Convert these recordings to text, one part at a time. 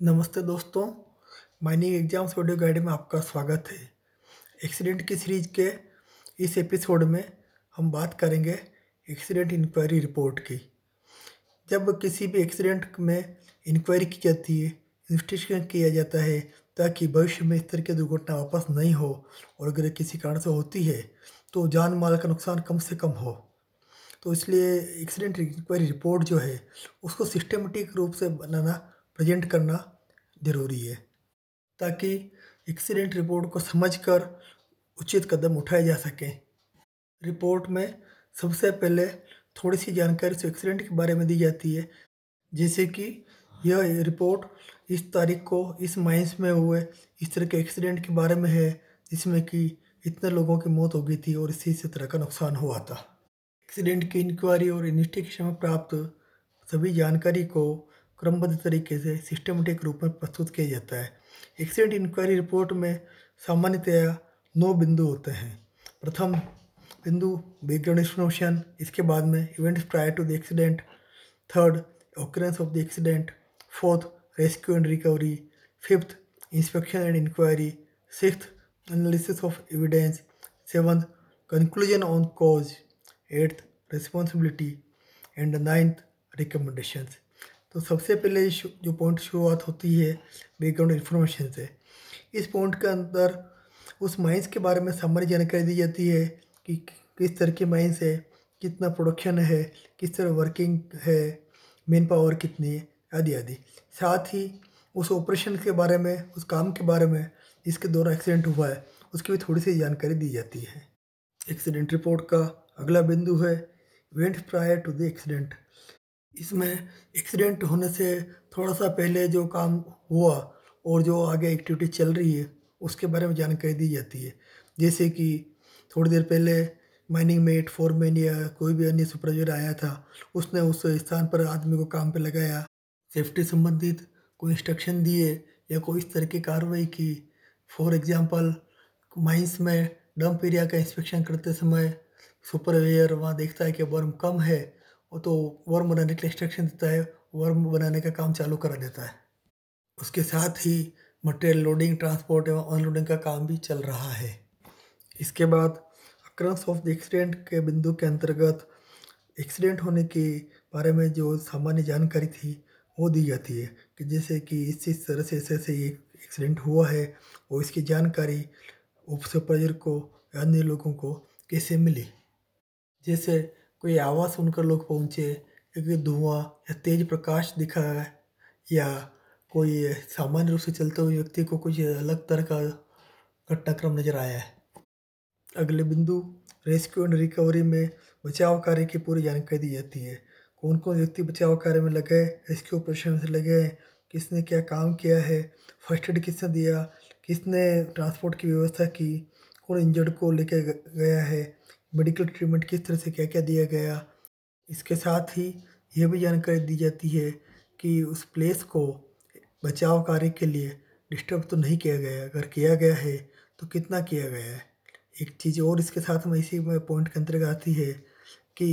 नमस्ते दोस्तों, mining exams audio guide में आपका स्वागत है। एक्सीडेंट की सीरीज़ के इस एपिसोड में हम बात करेंगे एक्सीडेंट इंक्वायरी रिपोर्ट की। जब किसी भी एक्सीडेंट में इंक्वायरी की जाती है, इन्वेस्टिगेशन किया जाता है, ताकि भविष्य में इस तरह की दुर्घटना वापस नहीं हो और अगर किसी कारण से होती है तो जान माल का नुकसान कम से कम हो। तो इसलिए एक्सीडेंट इंक्वायरी रिपोर्ट जो है, उसको सिस्टमेटिक रूप से बनाना प्रेजेंट करना ज़रूरी है, ताकि एक्सीडेंट रिपोर्ट को समझकर उचित कदम उठाए जा सकें। रिपोर्ट में सबसे पहले थोड़ी सी जानकारी एक्सीडेंट के बारे में दी जाती है, जैसे कि यह रिपोर्ट इस तारीख को इस माइंस में हुए, इस तरह के एक्सीडेंट के बारे में है, जिसमें कि इतने लोगों की मौत हो गई थी और इसी से तरह का नुकसान हुआ था। एक्सीडेंट की इंक्वायरी और इन्वेस्टिगेशन में प्राप्त सभी जानकारी को क्रमबद्ध तरीके से सिस्टमेटिक रूप में प्रस्तुत किया जाता है। एक्सीडेंट इंक्वायरी रिपोर्ट में सामान्यतया नौ बिंदु होते हैं। प्रथम बिंदु बैकग्राउंड इन्फॉर्मेशन इसके बाद में events prior to the accident third occurrence of the accident fourth rescue and recovery fifth inspection and inquiry six analysis of evidence seventh conclusion on cause eighth responsibility and ninth recommendations तो सबसे पहले जो point शुरुआत होती है background information से। इस point के अंदर उस माइंस के बारे में सामान्य जानकारी दी जाती है कि किस तरह की माइंस है, कितना प्रोडक्शन है, किस तरह वर्किंग है मेन पावर कितनी है, आदि आदि। साथ ही उस ऑपरेशन के बारे में, उस काम के बारे में जिसके दौरान एक्सीडेंट हुआ है, उसकी भी थोड़ी सी जानकारी दी जाती है। एक्सीडेंट रिपोर्ट का अगला बिंदु है event prior to the accident इसमें एक्सीडेंट होने से थोड़ा सा पहले जो काम हुआ और जो आगे एक्टिविटी चल रही है, उसके बारे में जानकारी दी जाती है। जैसे कि थोड़ी देर पहले माइनिंग मेट फोरमैन या कोई भी अन्य सुपरवाइजर आया था, उसने उस स्थान पर आदमी को काम पर लगाया। सेफ्टी संबंधित कोई इंस्ट्रक्शन दिए या कोई इस तरह की कार्रवाई की। फॉर एग्जांपल माइंस में डंप एरिया का इंस्पेक्शन करते समय सुपरवाइजर वहाँ देखता है कि बर्म कम है वो तो वर्म बनाने के लिए इंस्ट्रक्शन देता है वर्म बनाने का काम चालू करा देता है। उसके साथ ही मटेरियल लोडिंग ट्रांसपोर्ट एवं अनलोडिंग का काम भी चल रहा है। इसके बाद अक्रंस ऑफ़ द एक्सीडेंट के बिंदु के अंतर्गत एक्सीडेंट होने के बारे में जो सामान्य जानकारी थी, वो दी जाती है कि जैसे कि इस इस तरह से, ऐसे ऐसे ये एक्सीडेंट हुआ है और इसकी जानकारी उप सुपरवाइजर को, अन्य लोगों को कैसे मिली। जैसे कोई आवाज़ सुनकर लोग पहुँचे एक धुआँ या तेज प्रकाश दिखा है, या कोई सामान्य रूप से चलते हुए व्यक्ति को कुछ अलग तरह का घटनाक्रम नज़र आया है। अगले बिंदु, रेस्क्यू एंड रिकवरी में बचाव कार्य की पूरी जानकारी दी जाती है। कौन कौन व्यक्ति बचाव कार्य में लगे, रेस्क्यू ऑपरेशन से लगे, किसने क्या काम किया है, फ़र्स्ट एड किसने दिया, किसने ट्रांसपोर्ट की व्यवस्था की, कौन इंजर्ड को लेके गया है मेडिकल ट्रीटमेंट किस तरह से क्या क्या दिया गया? इसके साथ ही यह भी जानकारी दी जाती है कि उस प्लेस को बचाव कार्य के लिए डिस्टर्ब तो नहीं किया गया अगर किया गया है तो कितना किया गया है? एक चीज़ और इसके साथ में इसी में पॉइंट के अंतर्गत आती है कि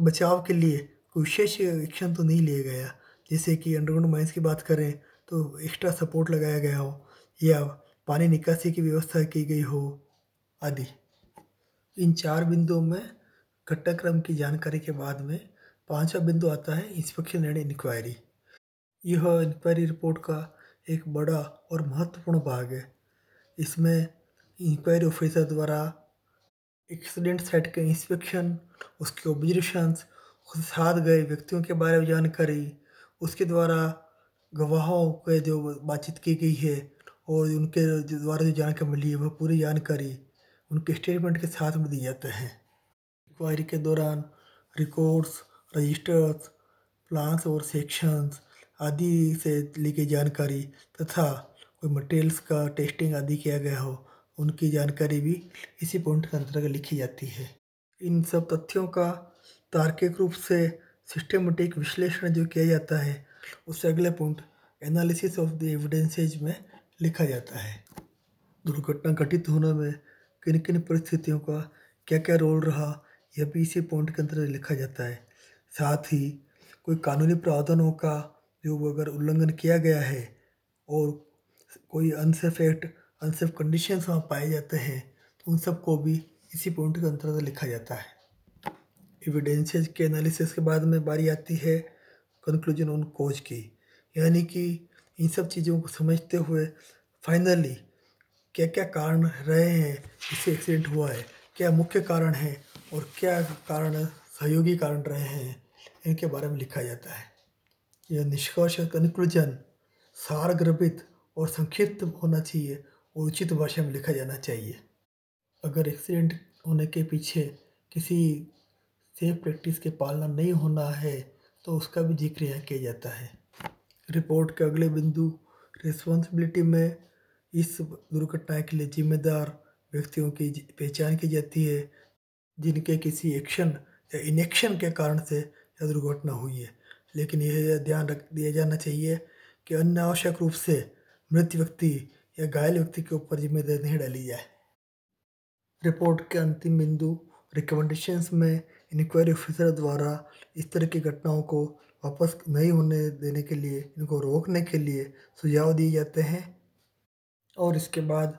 बचाव के लिए कोई विशेष एक्शन तो नहीं लिया गया। जैसे कि अंडरग्राउंड माइंस की बात करें तो एक्स्ट्रा सपोर्ट लगाया गया हो या पानी निकासी की व्यवस्था की गई हो, आदि। इन चार बिंदुओं में घटनाक्रम की जानकारी के बाद में पांचवा बिंदु आता है इंस्पेक्शन एंड इंक्वायरी यह इंक्वायरी रिपोर्ट का एक बड़ा और महत्वपूर्ण भाग है। इसमें इंक्वायरी ऑफिसर द्वारा एक्सीडेंट साइट के इंस्पेक्शन उसके ऑब्जर्वेशंस उसके साथ गए व्यक्तियों के बारे में जानकारी, उसके द्वारा गवाहों के जो बातचीत की गई है और उनके द्वारा जो जानकारी मिली है, वह पूरी जानकारी उनके स्टेटमेंट के साथ में दिए जाते हैं। इंक्वायरी के दौरान रिकॉर्ड्स रजिस्टर्स प्लान्स और सेक्शंस आदि से ली गई जानकारी तथा कोई मटेरियल्स का टेस्टिंग आदि किया गया हो, उनकी जानकारी भी इसी पॉइंट के अंतर्गत लिखी जाती है। इन सब तथ्यों का तार्किक रूप से सिस्टमेटिक विश्लेषण जो किया जाता है, उससे अगले point analysis of the evidences में लिखा जाता है। दुर्घटना घटित होने में किन किन परिस्थितियों का क्या क्या रोल रहा, यह भी इसी पॉइंट के अंदर लिखा जाता है। साथ ही, कोई कानूनी प्रावधानों का जो अगर उल्लंघन किया गया है और कोई अनसेफ एक्ट अनसेफ कंडीशंस वहाँ पाए जाते हैं तो उन सबको भी इसी पॉइंट के अंतर्गत लिखा जाता है। एविडेंसेज के एनालिसिस के बाद में बारी आती है कंक्लूजन ऑन कोज की। यानी कि इन सब चीज़ों को समझते हुए फाइनली क्या क्या कारण रहे हैं? जिससे एक्सीडेंट हुआ है। क्या मुख्य कारण है? और क्या कारण, सहयोगी कारण रहे हैं? इनके बारे में लिखा जाता है। यह निष्कर्ष कंक्लूजन सारगर्भित और संक्षिप्त होना चाहिए और उचित भाषा में लिखा जाना चाहिए। अगर एक्सीडेंट होने के पीछे किसी सेफ़ प्रैक्टिस के पालना नहीं होना है तो उसका भी ज़िक्र यहाँ किया जाता है। रिपोर्ट के अगले बिंदु रिस्पॉन्सिबिलिटी में इस दुर्घटना के लिए जिम्मेदार व्यक्तियों की पहचान की जाती है, जिनके किसी एक्शन या इनेक्शन के कारण से यह दुर्घटना हुई है। लेकिन यह ध्यान रख, दिया जाना चाहिए कि अनावश्यक रूप से मृत व्यक्ति या घायल व्यक्ति के ऊपर ज़िम्मेदारी नहीं डाली जाए। रिपोर्ट के अंतिम बिंदु रिकमेंडेशंस में इंक्वायरी ऑफिसर द्वारा इस तरह की घटनाओं को वापस नहीं होने देने के लिए, इनको रोकने के लिए सुझाव दिए जाते हैं। और इसके बाद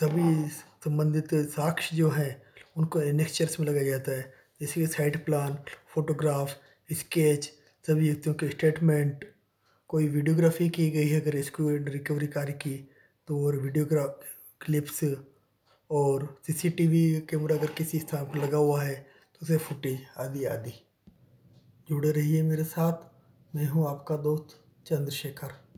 सभी संबंधित साक्ष्य जो हैं, उनको एनेक्चर्स में लगाया जाता है। जैसे कि साइट प्लान फोटोग्राफ स्केच सभी व्यक्तियों के स्टेटमेंट कोई वीडियोग्राफी की गई है, अगर इसको रिकवरी कार्य की तो और वीडियोग्रा क्लिप्स और सीसीटीवी कैमरा अगर किसी स्थान पर लगा हुआ है तो उसे फुटेज आदि आदि। जुड़े रहिए मेरे साथ। मैं हूँ आपका दोस्त चंद्रशेखर।